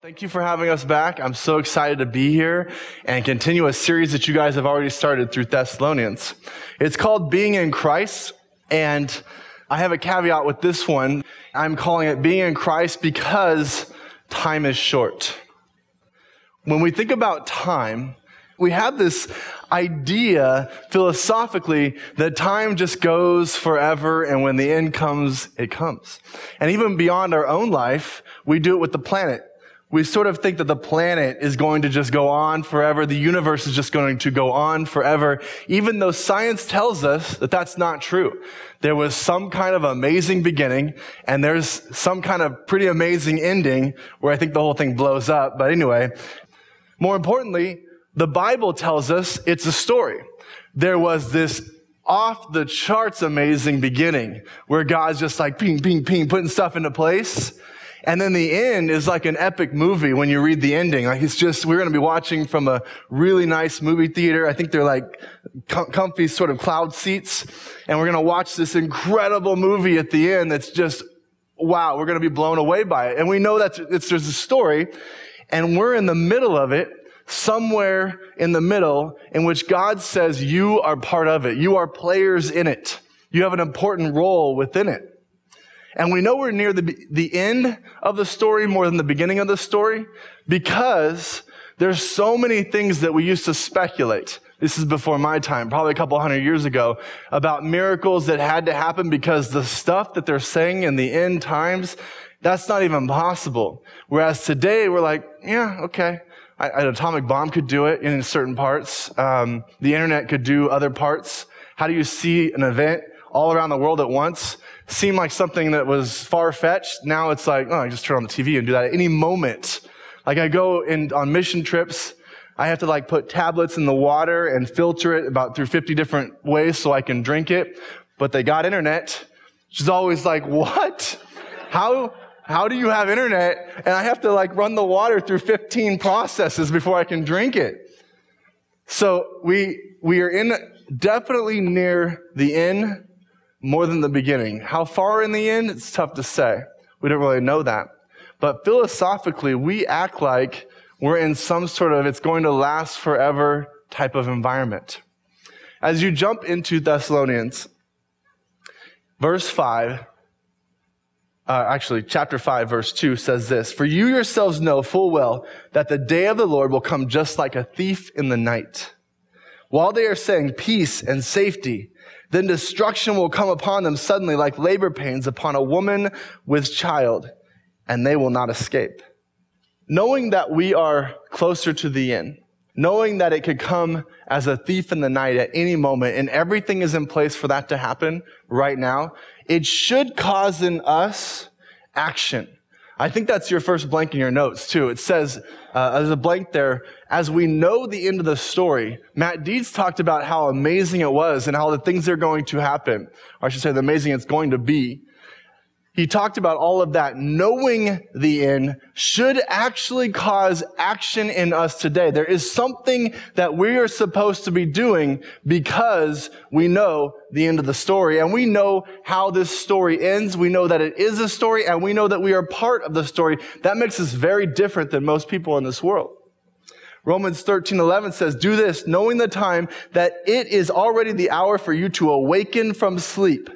Thank you for having us back. I'm so excited to be here and continue a series that you guys have already started through Thessalonians. It's called Being in Christ, and I have a caveat with this one. I'm calling it Being in Christ because time is short. When we think about time, we have this idea philosophically that time just goes forever and when the end comes, it comes. And even beyond our own life, we do it with the planet we sort of think that the planet is going to just go on forever. The universe is just going to go on forever, even though science tells us that that's not true. There was some kind of amazing beginning and there's some kind of pretty amazing ending where I think the whole thing blows up. But anyway, more importantly, the Bible tells us it's a story. There was this off the charts amazing beginning where God's just like ping, ping, ping, putting stuff into place. And then the end is like an epic movie when you read the ending. Like it's just, we're going to be watching from a really nice movie theater. I think they're like com- comfy sort of cloud seats. And we're going to watch this incredible movie at the end that's just, wow, we're going to be blown away by it. And we know that it's, there's a story and we're in the middle of it somewhere in the middle in which God says you are part of it. You are players in it. You have an important role within it. And we know we're near the, the end of the story more than the beginning of the story because there's so many things that we used to speculate. This is before my time, probably a couple hundred years ago, about miracles that had to happen because the stuff that they're saying in the end times, that's not even possible. Whereas today we're like, yeah, okay. An atomic bomb could do it in certain parts. Um, the internet could do other parts. How do you see an event all around the world at once? Seemed like something that was far fetched. Now it's like, oh, I just turn on the TV and do that at any moment. Like I go in on mission trips. I have to like put tablets in the water and filter it about through 50 different ways so I can drink it. But they got internet. She's always like, what? How, how do you have internet? And I have to like run the water through 15 processes before I can drink it. So we, we are in definitely near the end more than the beginning. How far in the end? It's tough to say. We don't really know that. But philosophically, we act like we're in some sort of it's going to last forever type of environment. As you jump into Thessalonians, verse 5, uh, actually, chapter 5, verse 2 says this For you yourselves know full well that the day of the Lord will come just like a thief in the night. While they are saying peace and safety, then destruction will come upon them suddenly like labor pains upon a woman with child, and they will not escape. Knowing that we are closer to the end, knowing that it could come as a thief in the night at any moment, and everything is in place for that to happen right now, it should cause in us action. I think that's your first blank in your notes too. It says, uh, there's a blank there, as we know the end of the story. Matt Deeds talked about how amazing it was and how the things are going to happen. Or I should say the amazing it's going to be he talked about all of that. Knowing the end should actually cause action in us today. There is something that we are supposed to be doing because we know the end of the story and we know how this story ends. We know that it is a story and we know that we are part of the story. That makes us very different than most people in this world. Romans 13, 11 says, do this, knowing the time that it is already the hour for you to awaken from sleep.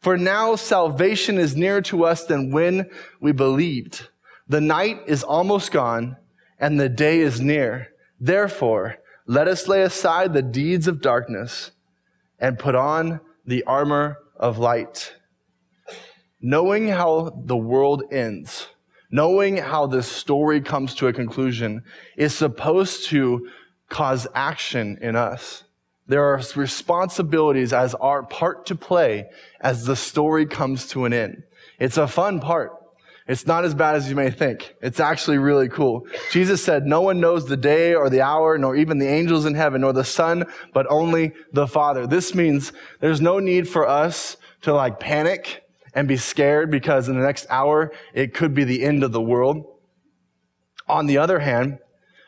For now salvation is nearer to us than when we believed. The night is almost gone and the day is near. Therefore, let us lay aside the deeds of darkness and put on the armor of light. Knowing how the world ends, knowing how this story comes to a conclusion is supposed to cause action in us. There are responsibilities as our part to play as the story comes to an end. It's a fun part. It's not as bad as you may think. It's actually really cool. Jesus said, no one knows the day or the hour, nor even the angels in heaven, nor the son, but only the father. This means there's no need for us to like panic and be scared because in the next hour, it could be the end of the world. On the other hand,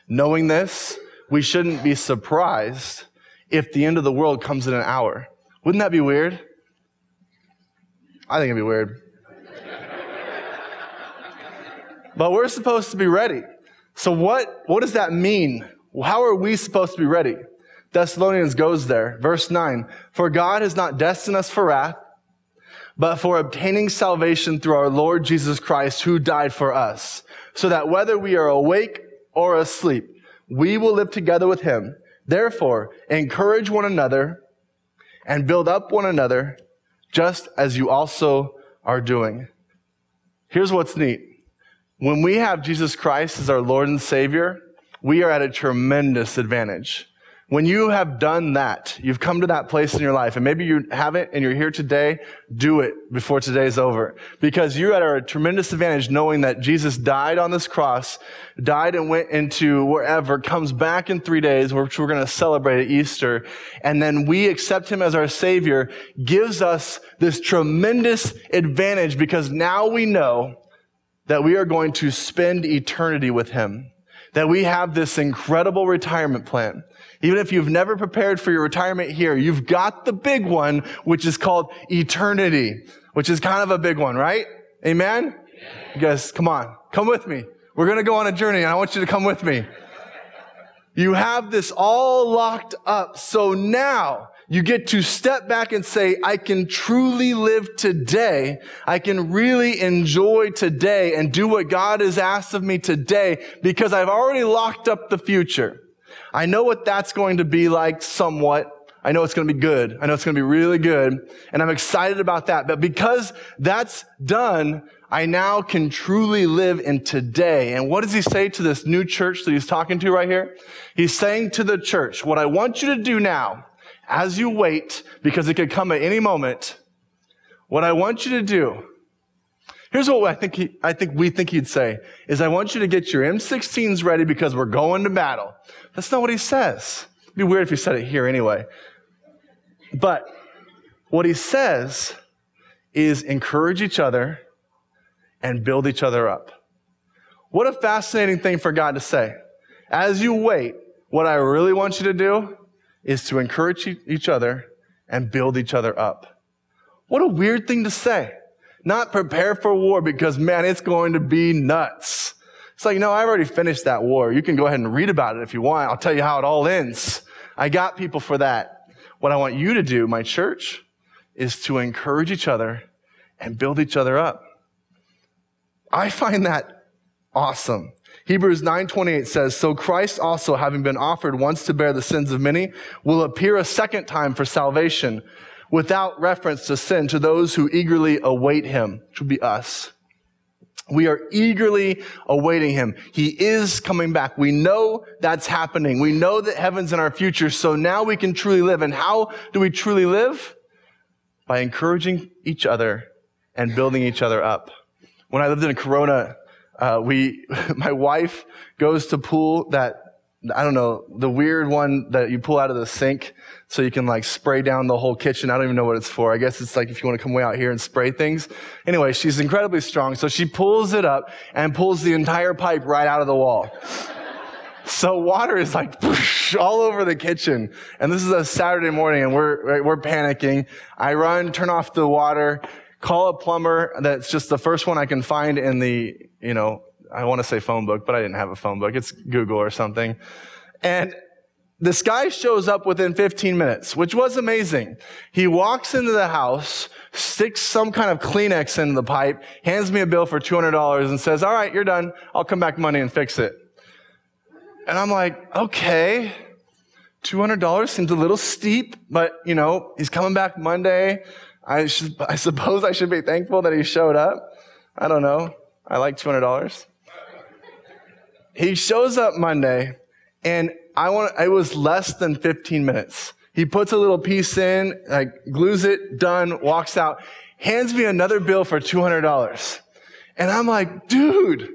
knowing this, we shouldn't be surprised if the end of the world comes in an hour. Wouldn't that be weird? I think it'd be weird. but we're supposed to be ready. So what, what does that mean? How are we supposed to be ready? Thessalonians goes there. Verse 9. For God has not destined us for wrath, but for obtaining salvation through our Lord Jesus Christ, who died for us, so that whether we are awake or asleep, we will live together with him. Therefore, encourage one another and build up one another, just as you also are doing. Here's what's neat. When we have Jesus Christ as our Lord and Savior, we are at a tremendous advantage. When you have done that, you've come to that place in your life, and maybe you haven't and you're here today, do it before today's over. Because you're at a tremendous advantage knowing that Jesus died on this cross, died and went into wherever, comes back in three days, which we're going to celebrate at Easter, and then we accept him as our Savior, gives us this tremendous advantage because now we know that we are going to spend eternity with him. That we have this incredible retirement plan even if you've never prepared for your retirement here, you've got the big one, which is called eternity, which is kind of a big one, right? Amen? You guys, come on. Come with me. We're going to go on a journey and I want you to come with me. You have this all locked up. So now you get to step back and say, I can truly live today. I can really enjoy today and do what God has asked of me today because I've already locked up the future. I know what that's going to be like somewhat. I know it's going to be good. I know it's going to be really good. And I'm excited about that. But because that's done, I now can truly live in today. And what does he say to this new church that he's talking to right here? He's saying to the church, what I want you to do now, as you wait, because it could come at any moment, what I want you to do Here's what I think, he, I think we think he'd say is I want you to get your M16s ready because we're going to battle. That's not what he says. It'd be weird if he said it here anyway. But what he says is encourage each other and build each other up. What a fascinating thing for God to say. As you wait, what I really want you to do is to encourage each other and build each other up. What a weird thing to say. Not prepare for war because man, it's going to be nuts. It's like, no, I've already finished that war. You can go ahead and read about it if you want. I'll tell you how it all ends. I got people for that. What I want you to do, my church, is to encourage each other and build each other up. I find that awesome. Hebrews 9:28 says, "So Christ also having been offered once to bear the sins of many, will appear a second time for salvation without reference to sin to those who eagerly await him, which would be us. We are eagerly awaiting him. He is coming back. We know that's happening. We know that heaven's in our future. So now we can truly live. And how do we truly live? By encouraging each other and building each other up. When I lived in Corona, uh, we, my wife goes to pull that I don't know, the weird one that you pull out of the sink so you can like spray down the whole kitchen. I don't even know what it's for. I guess it's like if you want to come way out here and spray things. Anyway, she's incredibly strong. So she pulls it up and pulls the entire pipe right out of the wall. So water is like all over the kitchen. And this is a Saturday morning and we're, we're panicking. I run, turn off the water, call a plumber that's just the first one I can find in the, you know, I want to say phone book, but I didn't have a phone book. It's Google or something. And this guy shows up within 15 minutes, which was amazing. He walks into the house, sticks some kind of Kleenex into the pipe, hands me a bill for $200 and says, all right, you're done. I'll come back Monday and fix it. And I'm like, okay, $200 seems a little steep, but you know, he's coming back Monday. I, should, I suppose I should be thankful that he showed up. I don't know. I like $200. He shows up Monday and I want, it was less than 15 minutes. He puts a little piece in, like glues it, done, walks out, hands me another bill for $200. And I'm like, dude,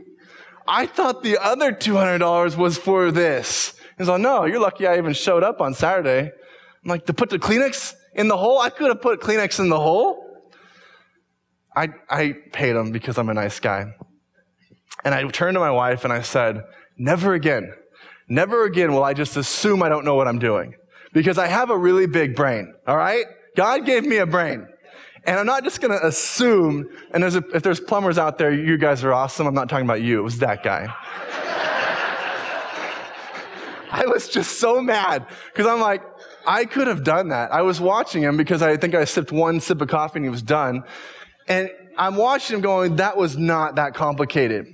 I thought the other $200 was for this. He's like, no, you're lucky I even showed up on Saturday. I'm like, to put the Kleenex in the hole? I could have put Kleenex in the hole. I, I paid him because I'm a nice guy. And I turned to my wife and I said, never again, never again will I just assume I don't know what I'm doing. Because I have a really big brain, all right? God gave me a brain. And I'm not just going to assume, and there's a, if there's plumbers out there, you guys are awesome. I'm not talking about you. It was that guy. I was just so mad because I'm like, I could have done that. I was watching him because I think I sipped one sip of coffee and he was done. And I'm watching him going, that was not that complicated.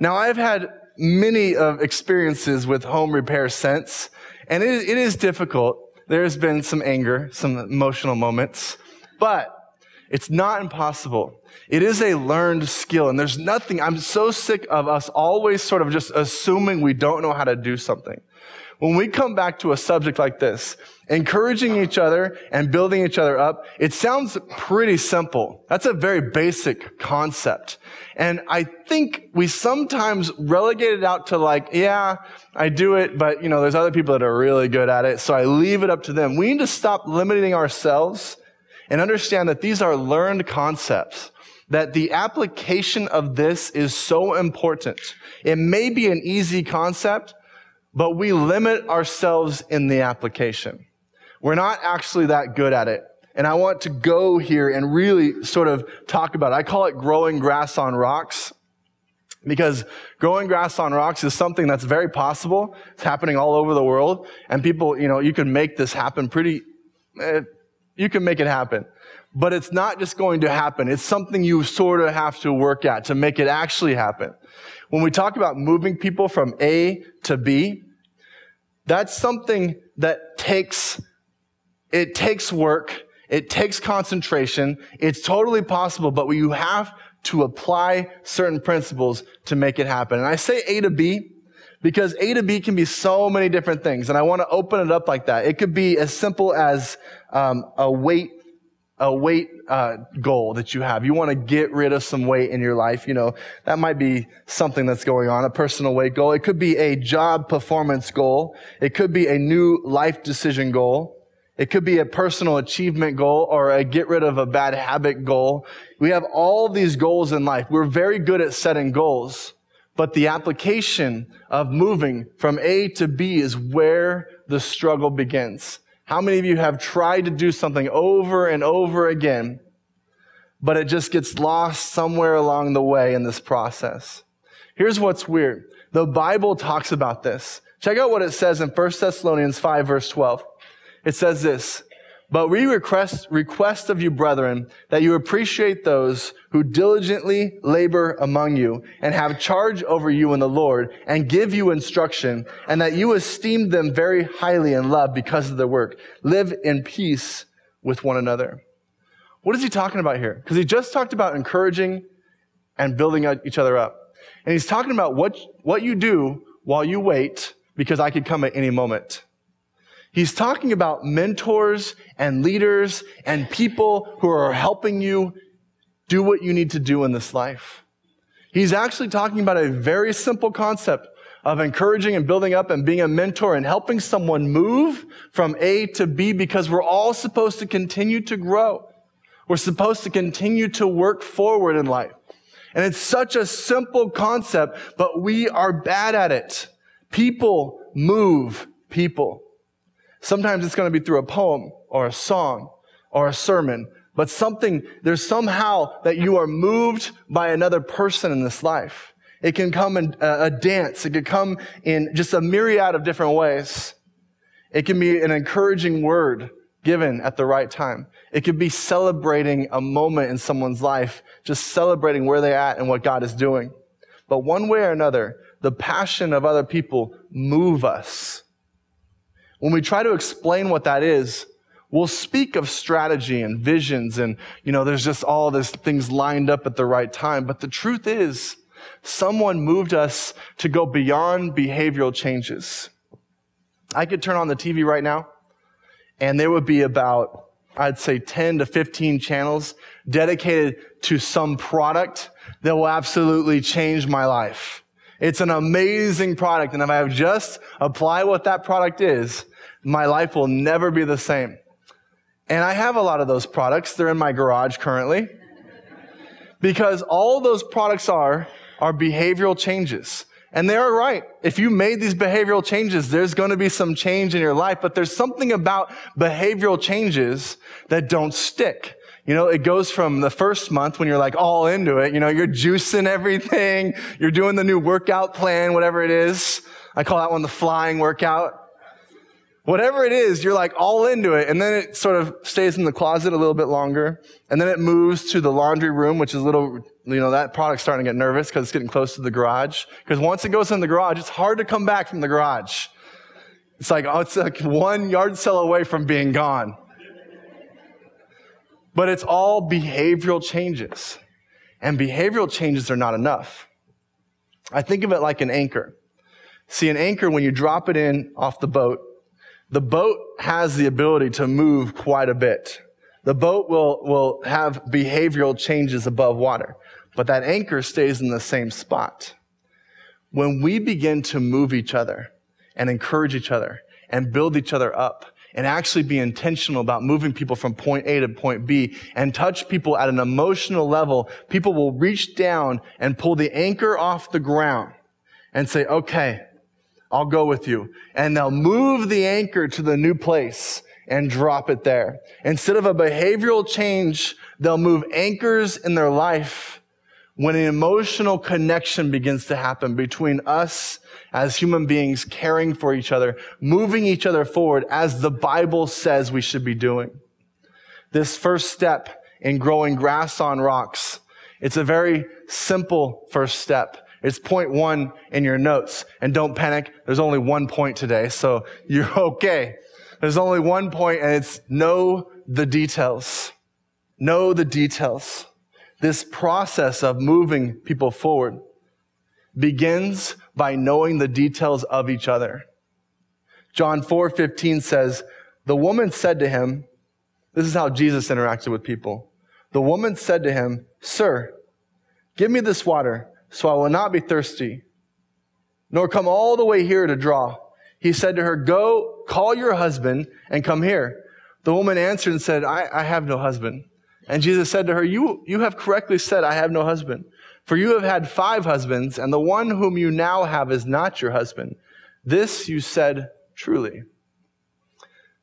Now I've had many of experiences with home repair since, and it, it is difficult. There's been some anger, some emotional moments, but it's not impossible. It is a learned skill, and there's nothing, I'm so sick of us always sort of just assuming we don't know how to do something. When we come back to a subject like this, encouraging each other and building each other up, it sounds pretty simple. That's a very basic concept. And I think we sometimes relegate it out to like, yeah, I do it, but you know, there's other people that are really good at it, so I leave it up to them. We need to stop limiting ourselves and understand that these are learned concepts that the application of this is so important. It may be an easy concept, but we limit ourselves in the application. We're not actually that good at it. And I want to go here and really sort of talk about it. I call it growing grass on rocks because growing grass on rocks is something that's very possible. It's happening all over the world. And people, you know, you can make this happen pretty, eh, you can make it happen. But it's not just going to happen. It's something you sort of have to work at to make it actually happen. When we talk about moving people from A to B, that's something that takes, it takes work. It takes concentration. It's totally possible, but you have to apply certain principles to make it happen. And I say A to B because A to B can be so many different things. And I want to open it up like that. It could be as simple as um, a weight a weight uh, goal that you have. You want to get rid of some weight in your life. You know, that might be something that's going on, a personal weight goal. It could be a job performance goal. It could be a new life decision goal. It could be a personal achievement goal or a get rid of a bad habit goal. We have all these goals in life. We're very good at setting goals, but the application of moving from A to B is where the struggle begins. How many of you have tried to do something over and over again, but it just gets lost somewhere along the way in this process? Here's what's weird. The Bible talks about this. Check out what it says in 1 Thessalonians 5 verse 12. It says this, but we request, request of you, brethren, that you appreciate those who diligently labor among you and have charge over you in the Lord and give you instruction and that you esteem them very highly in love because of their work. Live in peace with one another. What is he talking about here? Because he just talked about encouraging and building each other up. And he's talking about what, what you do while you wait because I could come at any moment. He's talking about mentors and leaders and people who are helping you do what you need to do in this life. He's actually talking about a very simple concept of encouraging and building up and being a mentor and helping someone move from A to B because we're all supposed to continue to grow. We're supposed to continue to work forward in life. And it's such a simple concept, but we are bad at it. People move people. Sometimes it's going to be through a poem or a song or a sermon, but something, there's somehow that you are moved by another person in this life. It can come in a, dance. It could come in just a myriad of different ways. It can be an encouraging word given at the right time. It could be celebrating a moment in someone's life, just celebrating where they're at and what God is doing. But one way or another, the passion of other people move us. When we try to explain what that is, we'll speak of strategy and visions and, you know, there's just all these things lined up at the right time. But the truth is, someone moved us to go beyond behavioral changes. I could turn on the TV right now and there would be about, I'd say 10 to 15 channels dedicated to some product that will absolutely change my life. It's an amazing product. And if I just apply what that product is, my life will never be the same. And I have a lot of those products. They're in my garage currently. Because all those products are, are behavioral changes. And they are right. If you made these behavioral changes, there's going to be some change in your life, but there's something about behavioral changes that don't stick. You know, it goes from the first month when you're like all into it, you know, you're juicing everything, you're doing the new workout plan, whatever it is. I call that one the flying workout. Whatever it is, you're like all into it. And then it sort of stays in the closet a little bit longer. And then it moves to the laundry room, which is a little, you know, that product's starting to get nervous because it's getting close to the garage. Because once it goes in the garage, it's hard to come back from the garage. It's like, oh, it's like one yard cell away from being gone. But it's all behavioral changes. And behavioral changes are not enough. I think of it like an anchor. See, an anchor, when you drop it in off the boat, the boat has the ability to move quite a bit. The boat will, will have behavioral changes above water, but that anchor stays in the same spot. When we begin to move each other and encourage each other and build each other up and actually be intentional about moving people from point A to point B and touch people at an emotional level, people will reach down and pull the anchor off the ground and say, okay, I'll go with you. And they'll move the anchor to the new place and drop it there. Instead of a behavioral change, they'll move anchors in their life when an emotional connection begins to happen between us as human beings caring for each other, moving each other forward as the Bible says we should be doing. This first step in growing grass on rocks, it's a very simple first step. It's point one in your notes. And don't panic. There's only one point today, so you're okay. There's only one point and it's know the details. Know the details. This process of moving people forward begins by knowing the details of each other. John 4:15 says, "The woman said to him, this is how Jesus interacted with people. The woman said to him, "Sir, give me this water so I will not be thirsty, nor come all the way here to draw. He said to her, Go, call your husband and come here. The woman answered and said, I, I have no husband. And Jesus said to her, you, you have correctly said, I have no husband. For you have had five husbands, and the one whom you now have is not your husband. This you said truly.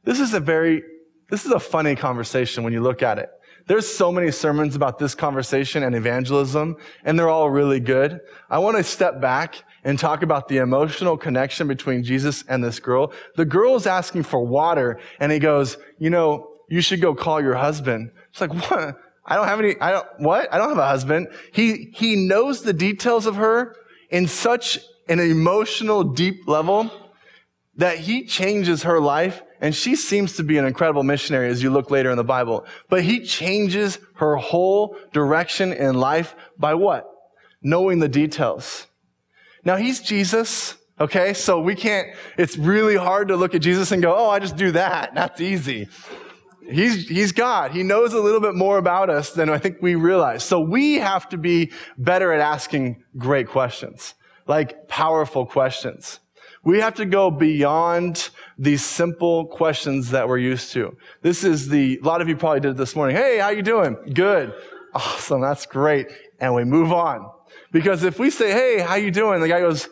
This is a very, this is a funny conversation when you look at it. There's so many sermons about this conversation and evangelism, and they're all really good. I want to step back and talk about the emotional connection between Jesus and this girl. The girl is asking for water, and he goes, you know, you should go call your husband. It's like, what? I don't have any, I don't, what? I don't have a husband. He, he knows the details of her in such an emotional, deep level that he changes her life and she seems to be an incredible missionary as you look later in the Bible. But he changes her whole direction in life by what? Knowing the details. Now he's Jesus. Okay. So we can't, it's really hard to look at Jesus and go, Oh, I just do that. That's easy. He's, he's God. He knows a little bit more about us than I think we realize. So we have to be better at asking great questions, like powerful questions. We have to go beyond these simple questions that we're used to. This is the, a lot of you probably did this morning. Hey, how you doing? Good. Awesome. That's great. And we move on. Because if we say, hey, how you doing? The guy goes,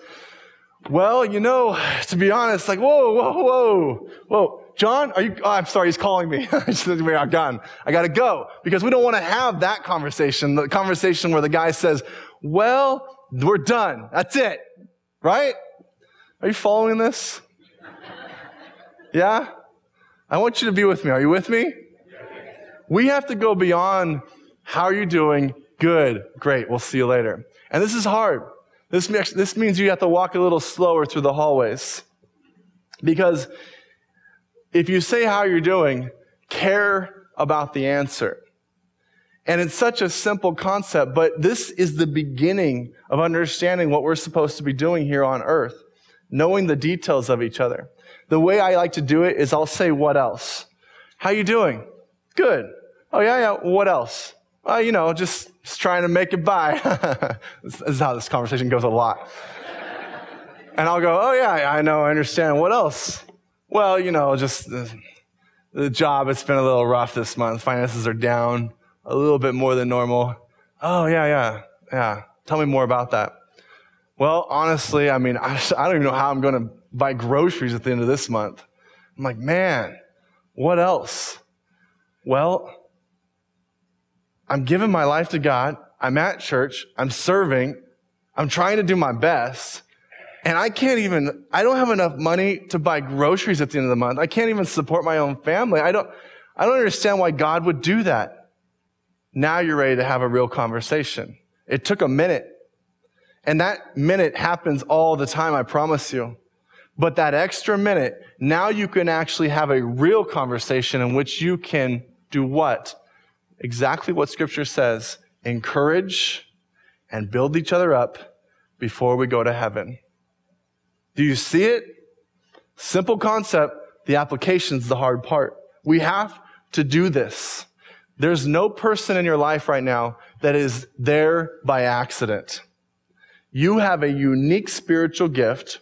well, you know, to be honest, like, whoa, whoa, whoa, whoa. John, are you, oh, I'm sorry, he's calling me. I'm gone. I gotta go. Because we don't want to have that conversation, the conversation where the guy says, well, we're done. That's it. Right? Are you following this? Yeah? I want you to be with me. Are you with me? We have to go beyond how are you doing? Good. Great. We'll see you later. And this is hard. This, this means you have to walk a little slower through the hallways. Because if you say how you're doing, care about the answer. And it's such a simple concept, but this is the beginning of understanding what we're supposed to be doing here on earth knowing the details of each other. The way I like to do it is I'll say, what else? How you doing? Good. Oh yeah, yeah. What else? Well, you know, just, trying to make it by. this is how this conversation goes a lot. and I'll go, oh yeah, I know, I understand. What else? Well, you know, just the, the job, it's been a little rough this month. Finances are down a little bit more than normal. Oh yeah, yeah, yeah. Tell me more about that. Well, honestly, I mean, I, I don't even know how I'm going to buy groceries at the end of this month. I'm like, man, what else? Well, I'm giving my life to God. I'm at church. I'm serving. I'm trying to do my best. And I can't even, I don't have enough money to buy groceries at the end of the month. I can't even support my own family. I don't, I don't understand why God would do that. Now you're ready to have a real conversation. It took a minute. And that minute happens all the time, I promise you. But that extra minute, now you can actually have a real conversation in which you can do what? Exactly what scripture says. Encourage and build each other up before we go to heaven. Do you see it? Simple concept. The application's the hard part. We have to do this. There's no person in your life right now that is there by accident. You have a unique spiritual gift.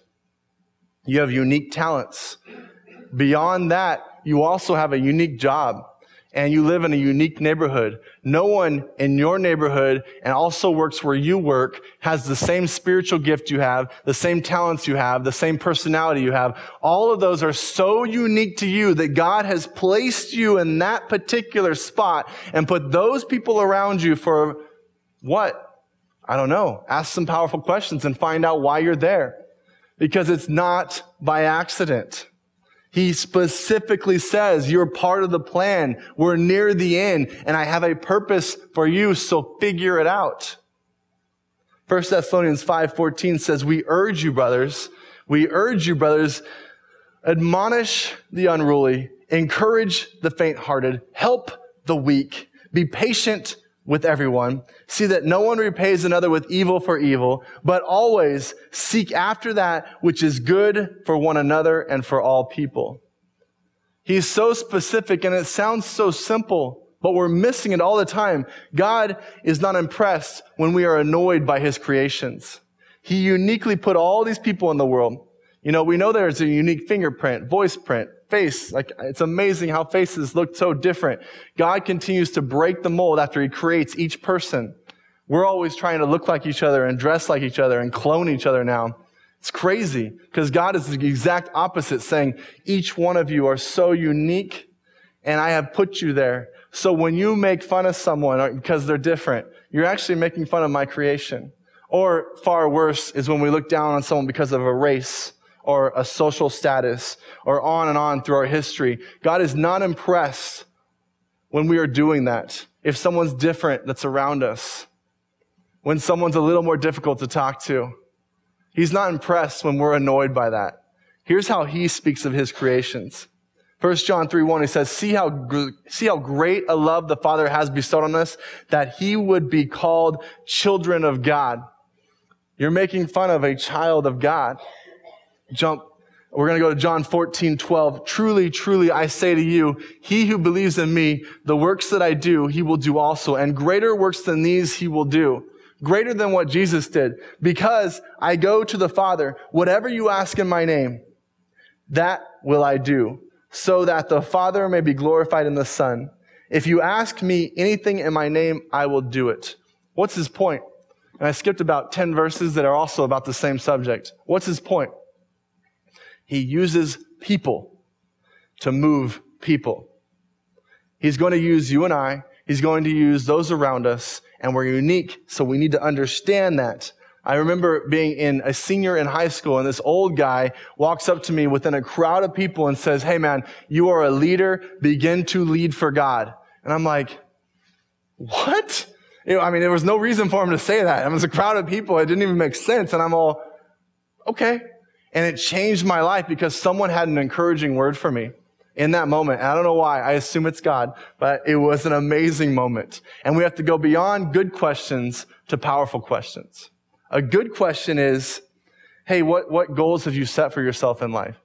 You have unique talents. Beyond that, you also have a unique job and you live in a unique neighborhood. No one in your neighborhood and also works where you work has the same spiritual gift you have, the same talents you have, the same personality you have. All of those are so unique to you that God has placed you in that particular spot and put those people around you for what? I don't know. Ask some powerful questions and find out why you're there. Because it's not by accident. He specifically says, you're part of the plan. We're near the end and I have a purpose for you. So figure it out. 1 Thessalonians 5:14 says, "We urge you, brothers, we urge you, brothers, admonish the unruly, encourage the faint-hearted, help the weak, be patient with everyone. See that no one repays another with evil for evil, but always seek after that which is good for one another and for all people. He's so specific and it sounds so simple, but we're missing it all the time. God is not impressed when we are annoyed by his creations. He uniquely put all these people in the world. You know, we know there's a unique fingerprint, voice print, face. Like, it's amazing how faces look so different. God continues to break the mold after he creates each person. We're always trying to look like each other and dress like each other and clone each other now. It's crazy because God is the exact opposite saying each one of you are so unique and I have put you there. So when you make fun of someone uh, because they're different, you're actually making fun of my creation. Or far worse is when we look down on someone because of a race or a social status or on and on through our history. God is not impressed when we are doing that. If someone's different that's around us, when someone's a little more difficult to talk to, He's not impressed when we're annoyed by that. Here's how He speaks of His creations. 1 John 3 1, he says, see how, see how great a love the Father has bestowed on us that He would be called children of God. You're making fun of a child of God jump. We're going to go to John 14, 12. Truly, truly, I say to you, he who believes in me, the works that I do, he will do also. And greater works than these he will do. Greater than what Jesus did. Because I go to the Father. Whatever you ask in my name, that will I do. So that the Father may be glorified in the Son. If you ask me anything in my name, I will do it. What's his point? And I skipped about 10 verses that are also about the same subject. What's his point? He uses people to move people. He's going to use you and I. He's going to use those around us, and we're unique, so we need to understand that. I remember being in a senior in high school, and this old guy walks up to me within a crowd of people and says, Hey man, you are a leader. Begin to lead for God. And I'm like, What? You know, I mean, there was no reason for him to say that. It was a crowd of people. It didn't even make sense. And I'm all, okay. And it changed my life because someone had an encouraging word for me in that moment. And I don't know why. I assume it's God, but it was an amazing moment. And we have to go beyond good questions to powerful questions. A good question is, hey, what, what goals have you set for yourself in life?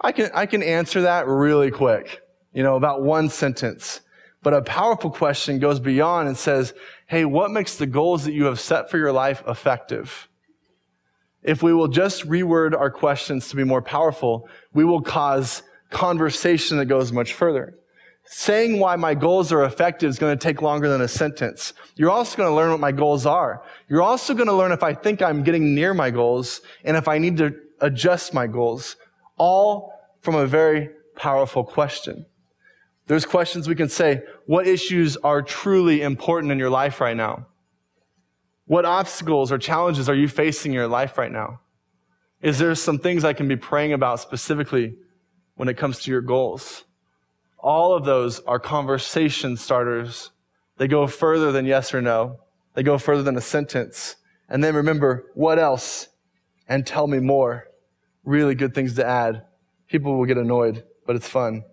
I can, I can answer that really quick, you know, about one sentence. But a powerful question goes beyond and says, hey, what makes the goals that you have set for your life effective? If we will just reword our questions to be more powerful, we will cause conversation that goes much further. Saying why my goals are effective is going to take longer than a sentence. You're also going to learn what my goals are. You're also going to learn if I think I'm getting near my goals and if I need to adjust my goals. All from a very powerful question. There's questions we can say, what issues are truly important in your life right now? What obstacles or challenges are you facing in your life right now? Is there some things I can be praying about specifically when it comes to your goals? All of those are conversation starters. They go further than yes or no. They go further than a sentence. And then remember, what else? And tell me more. Really good things to add. People will get annoyed, but it's fun.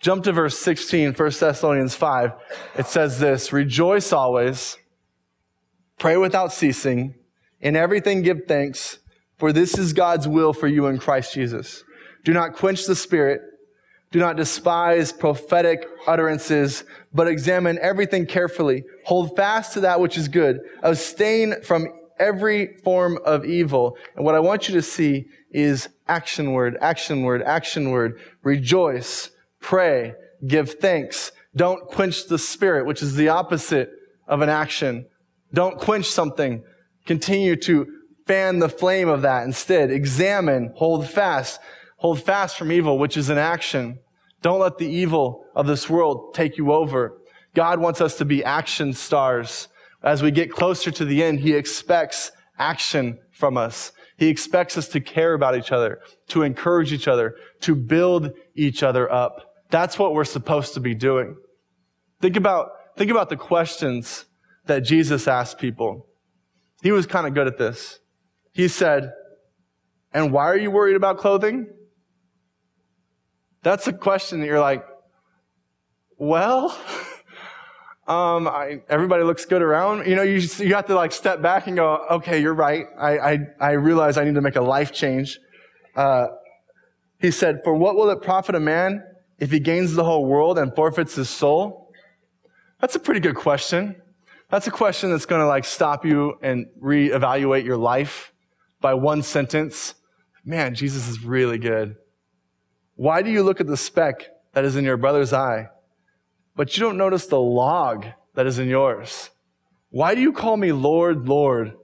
Jump to verse 16, 1 Thessalonians 5. It says this Rejoice always, pray without ceasing, in everything give thanks, for this is God's will for you in Christ Jesus. Do not quench the spirit. Do not despise prophetic utterances, but examine everything carefully. Hold fast to that which is good. Abstain from every form of evil. And what I want you to see is action word, action word, action word. Rejoice, pray, give thanks. Don't quench the spirit, which is the opposite of an action. Don't quench something. Continue to fan the flame of that instead. Examine, hold fast. Hold fast from evil, which is an action. Don't let the evil of this world take you over. God wants us to be action stars. As we get closer to the end, He expects action from us. He expects us to care about each other, to encourage each other, to build each other up. That's what we're supposed to be doing. Think about, think about the questions that Jesus asked people. He was kind of good at this. He said, And why are you worried about clothing? That's a question that you're like, well, um, I, everybody looks good around. You know, you, you have to like step back and go, okay, you're right. I, I, I realize I need to make a life change. Uh, he said, for what will it profit a man if he gains the whole world and forfeits his soul? That's a pretty good question. That's a question that's going to like stop you and reevaluate your life by one sentence. Man, Jesus is really good. Why do you look at the speck that is in your brother's eye, but you don't notice the log that is in yours? Why do you call me Lord, Lord,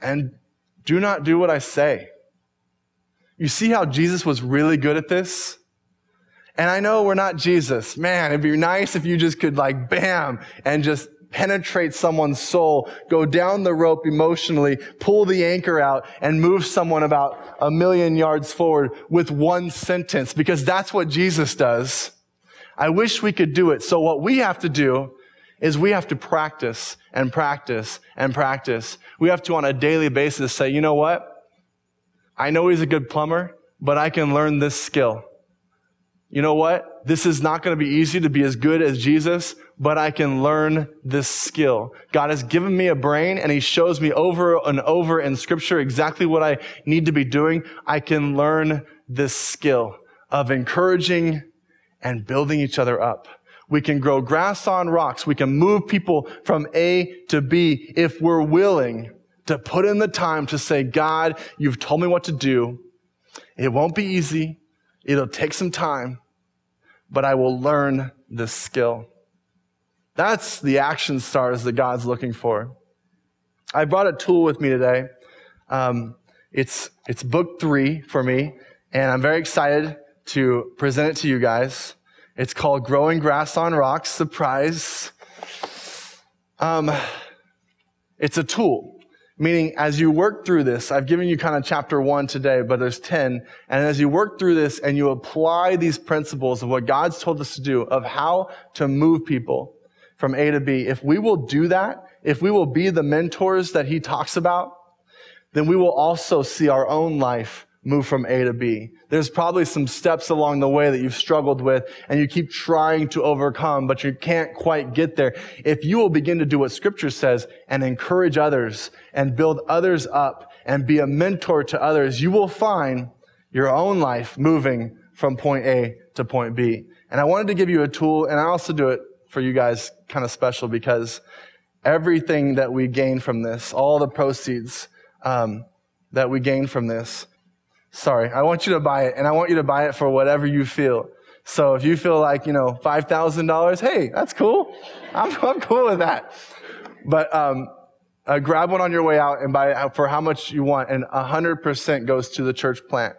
and do not do what I say? You see how Jesus was really good at this? And I know we're not Jesus. Man, it'd be nice if you just could like, bam, and just penetrate someone's soul, go down the rope emotionally, pull the anchor out, and move someone about a million yards forward with one sentence, because that's what Jesus does. I wish we could do it. So what we have to do is we have to practice and practice and practice. We have to on a daily basis say, you know what? I know he's a good plumber, but I can learn this skill. You know what? This is not going to be easy to be as good as Jesus, but I can learn this skill. God has given me a brain and he shows me over and over in scripture exactly what I need to be doing. I can learn this skill of encouraging and building each other up. We can grow grass on rocks. We can move people from A to B if we're willing to put in the time to say, God, you've told me what to do. It won't be easy. It'll take some time, but I will learn this skill. That's the action stars that God's looking for. I brought a tool with me today. Um, it's, it's book three for me, and I'm very excited to present it to you guys. It's called Growing Grass on Rocks. Surprise. Um, it's a tool, meaning as you work through this, I've given you kind of chapter one today, but there's 10. And as you work through this and you apply these principles of what God's told us to do, of how to move people, from A to B, if we will do that, if we will be the mentors that he talks about, then we will also see our own life move from A to B. There's probably some steps along the way that you've struggled with and you keep trying to overcome, but you can't quite get there. If you will begin to do what scripture says and encourage others and build others up and be a mentor to others, you will find your own life moving from point A to point B. And I wanted to give you a tool and I also do it for you guys kind of special because everything that we gain from this, all the proceeds um, that we gain from this, sorry, I want you to buy it, and I want you to buy it for whatever you feel. So if you feel like, you know, $5,000, hey, that's cool. I'm, I'm cool with that. But um, uh, grab one on your way out and buy it for how much you want, and 100% goes to the church plant.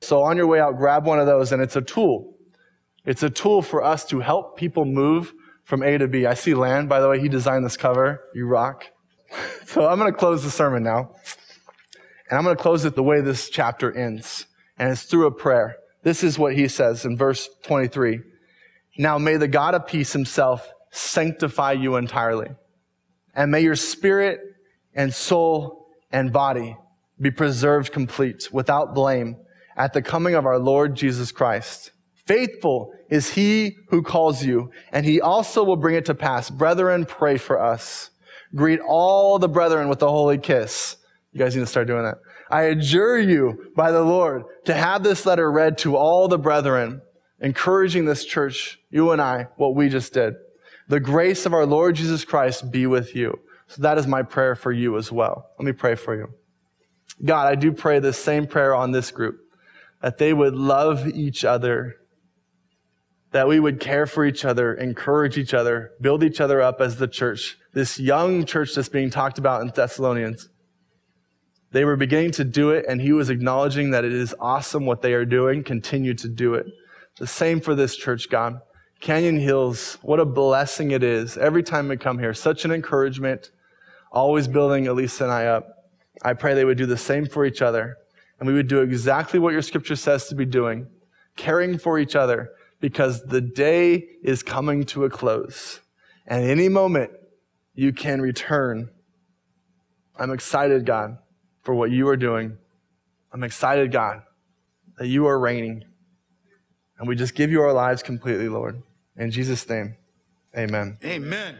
So on your way out, grab one of those, and it's a tool. It's a tool for us to help people move from A to B. I see Land, by the way, he designed this cover. You rock. so I'm going to close the sermon now. And I'm going to close it the way this chapter ends, and it's through a prayer. This is what he says in verse 23. Now may the God of peace himself sanctify you entirely, and may your spirit and soul and body be preserved complete without blame at the coming of our Lord Jesus Christ. Faithful is he who calls you, and he also will bring it to pass. Brethren, pray for us. Greet all the brethren with a holy kiss. You guys need to start doing that. I adjure you by the Lord to have this letter read to all the brethren, encouraging this church, you and I, what we just did. The grace of our Lord Jesus Christ be with you. So that is my prayer for you as well. Let me pray for you. God, I do pray this same prayer on this group, that they would love each other, that we would care for each other, encourage each other, build each other up as the church, this young church that's being talked about in Thessalonians. They were beginning to do it, and he was acknowledging that it is awesome what they are doing. Continue to do it. The same for this church, God. Canyon Hills, what a blessing it is every time we come here. Such an encouragement, always building Elisa and I up. I pray they would do the same for each other, and we would do exactly what your scripture says to be doing, caring for each other, because the day is coming to a close. And any moment, you can return. I'm excited, God for what you are doing. I'm excited, God, that you are reigning. And we just give you our lives completely, Lord. In Jesus' name, amen. Amen.